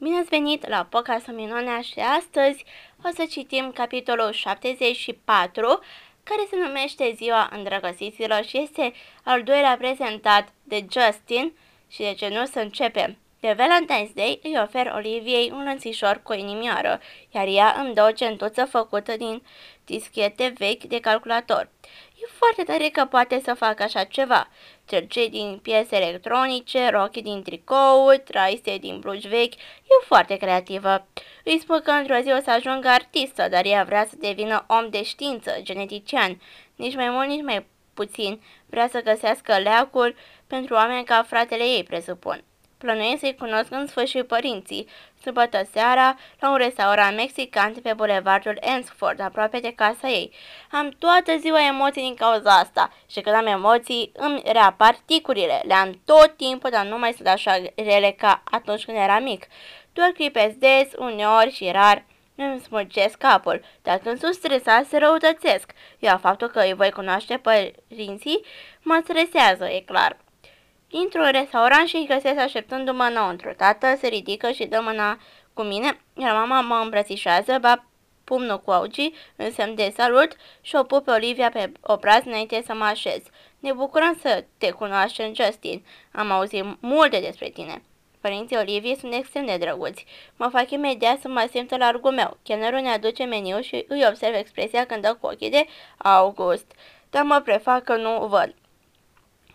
Bine ați venit la Pocasa Minunea și astăzi o să citim capitolul 74 care se numește Ziua Îndrăgostiților și este al doilea prezentat de Justin și de ce nu să începem. De Valentine's Day îi ofer Oliviei un lănțișor cu o inimioară, iar ea îmi dă o centuță făcută din dischete vechi de calculator. E foarte tare că poate să facă așa ceva. Cercei din piese electronice, rochi din tricouri, traiste din blugi vechi, e foarte creativă. Îi spun că într-o zi o să ajungă artistă, dar ea vrea să devină om de știință, genetician. Nici mai mult, nici mai puțin. Vrea să găsească leacuri pentru oameni ca fratele ei, presupun. Plănuiesc să-i cunosc în sfârșit părinții, sâmbătă seara, la un restaurant mexican pe bulevardul Ensford, aproape de casa ei. Am toată ziua emoții din cauza asta și când am emoții îmi reapar ticurile. Le am tot timpul, dar nu mai sunt așa rele ca atunci când eram mic. Doar clipesc des, uneori și rar. Îmi smulgesc capul, dar când sunt stresat se răutățesc, iar faptul că îi voi cunoaște părinții mă stresează, e clar. Intru în restaurant și îi găsesc așteptându-mă înăuntru. Tată se ridică și dă mâna cu mine, iar mama mă îmbrățișează, ba pumnul cu augii în semn de salut și o pup pe Olivia pe obraz înainte să mă așez. Ne bucurăm să te cunoaștem, Justin. Am auzit multe despre tine. Părinții Oliviei sunt extrem de drăguți. Mă fac imediat să mă simt largul meu. Chelnerul ne aduce meniu și îi observ expresia când dă cu ochii de August, dar mă prefac că nu văd.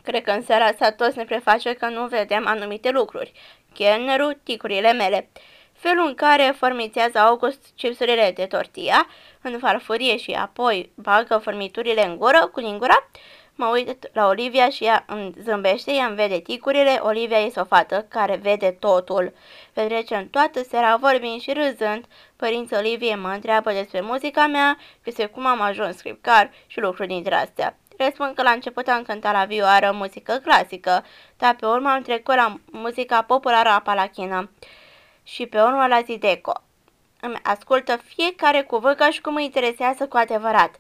Cred că în seara asta toți ne preface că nu vedem anumite lucruri. Chelnerul, ticurile mele. Felul în care formițează August chipsurile de tortilla în farfurie și apoi bagă formiturile în gură cu lingura, Mă uit la Olivia și ea îmi zâmbește, ea îmi vede ticurile, Olivia este o fată care vede totul. Petrecem toată seara vorbind și râzând. Părinții Oliviei mă întreabă despre muzica mea, despre cum am ajuns scripcar și lucruri dintre astea. Le spun că la început am cântat la vioară muzică clasică, dar pe urmă am trecut la muzica populară a palachină și pe urmă la Zideco. Îmi ascultă fiecare cuvânt ca și cum mă interesează cu adevărat.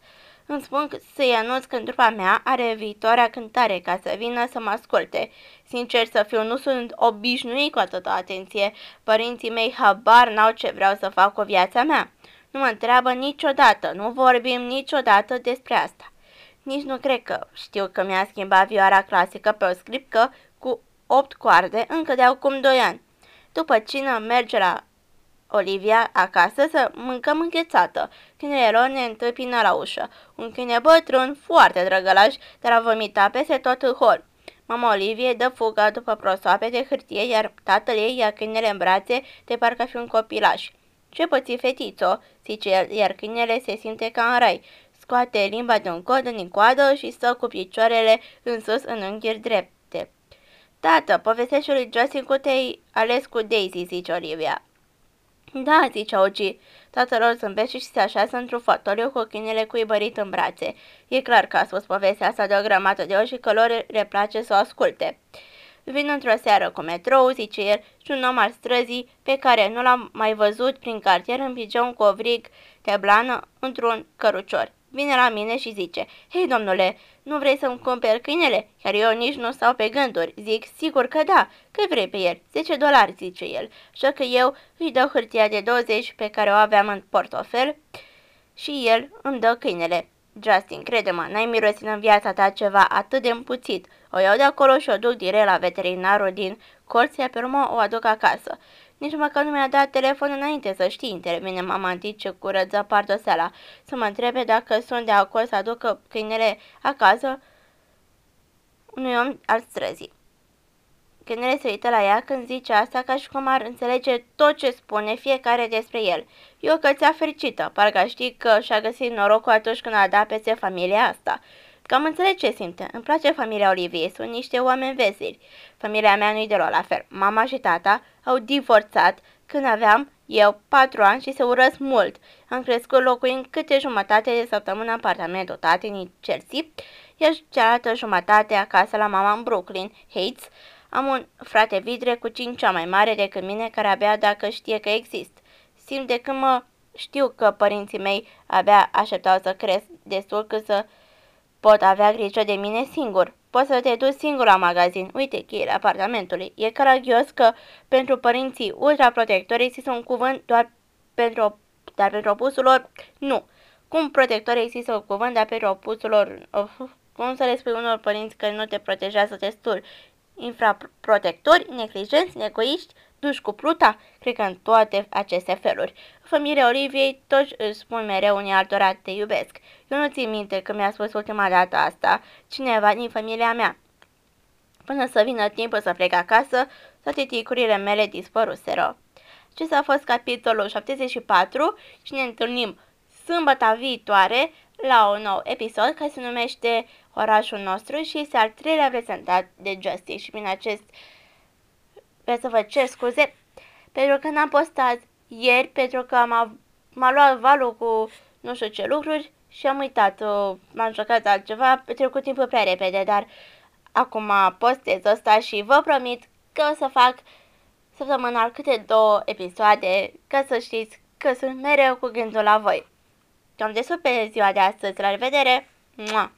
Îmi spun să-i anunț că trupa mea are viitoarea cântare ca să vină să mă asculte. Sincer să fiu, nu sunt obișnuit cu atâta atenție. Părinții mei habar n-au ce vreau să fac cu viața mea. Nu mă întreabă niciodată, nu vorbim niciodată despre asta. Nici nu cred că știu că mi-a schimbat vioara clasică pe o scripcă cu opt coarde încă de acum doi ani. După cină merge la Olivia acasă să mâncăm înghețată. Câinele ne întâmpină la ușă. Un câine bătrân, foarte drăgălaș, dar a vomitat peste tot în hol. Mama Olivie dă fuga după prosoape de hârtie, iar tatăl ei ia câinele în brațe de parcă fi un copilaș. Ce păți fetițo, zice el, iar câinele se simte ca în rai. Scoate limba de un cod în coadă și stă cu picioarele în sus în unghiuri drepte. Tată, povestește lui Justin cu te-ai ales cu Daisy, zice Olivia. Da, zice Ogi. Tatăl lor zâmbește și se așează într-un fotoliu cu câinele cuibărit în brațe. E clar că a spus povestea asta de o grămadă de ori și că lor le place să o asculte. Vin într-o seară cu metrou, zice el, și un om al străzii pe care nu l-am mai văzut prin cartier împinge un covrig de blană într-un cărucior. Vine la mine și zice, Hei, domnule, nu vrei să-mi cumperi câinele? Iar eu nici nu stau pe gânduri. Zic, sigur că da. Cât vrei pe el? 10 dolari, zice el. Așa că eu își dau hârtia de 20 pe care o aveam în portofel și el îmi dă câinele. Justin, crede-mă, n-ai mirosit în viața ta ceva atât de împuțit. O iau de acolo și o duc direct la veterinarul din colț, iar pe urmă o aduc acasă. Nici măcar nu mi-a dat telefon înainte să știi, intervine mama antice cu răță pardoseala, să mă întrebe dacă sunt de acord să aducă câinele acasă unui om al străzii. Câinele se uită la ea când zice asta ca și cum ar înțelege tot ce spune fiecare despre el. E o cățea fericită, parcă știi că și-a găsit norocul atunci când a dat peste familia asta. Cam înțeleg ce simte. Îmi place familia Oliviei, sunt niște oameni veseli. Familia mea nu-i deloc la fel. Mama și tata au divorțat când aveam eu patru ani și se urăsc mult. Am crescut locuind câte jumătate de săptămână în apartament dotat în Chelsea, iar cealaltă jumătate acasă la mama în Brooklyn, Heights. Am un frate vidre cu cinci ani mai mare decât mine care abia dacă știe că exist. Simt de când mă știu că părinții mei abia așteptau să cresc destul cât să Pot avea grijă de mine singur. Poți să te duci singur la magazin. Uite cheile apartamentului. E caragios că pentru părinții ultraprotectori există un cuvânt doar pentru, dar pentru opusul lor, nu. Cum protector există un cuvânt, dar pentru opusul lor, uh, cum să le spui unor părinți că nu te protejează destul? Infraprotectori, neglijenți, egoiști, duși cu pluta? Cred că în toate aceste feluri. Familia Oliviei toți își spun mereu unii altora te iubesc. Eu nu țin minte că mi-a spus ultima dată asta cineva din familia mea. Până să vină timpul să plec acasă, toate ticurile mele dispăruseră. Acesta a fost capitolul 74 și ne întâlnim sâmbătă viitoare la un nou episod care se numește Orașul nostru și este al treilea prezentat de Justice și prin acest vreau să vă cer scuze pentru că n-am postat ieri pentru că am, m-a luat valul cu nu știu ce lucruri și am uitat, uh, m-am jucat altceva, trecut timpul prea repede, dar acum postez asta și vă promit că o să fac săptămânal câte două episoade, ca să știți că sunt mereu cu gândul la voi. Cam de pe ziua de astăzi, la revedere! Mua!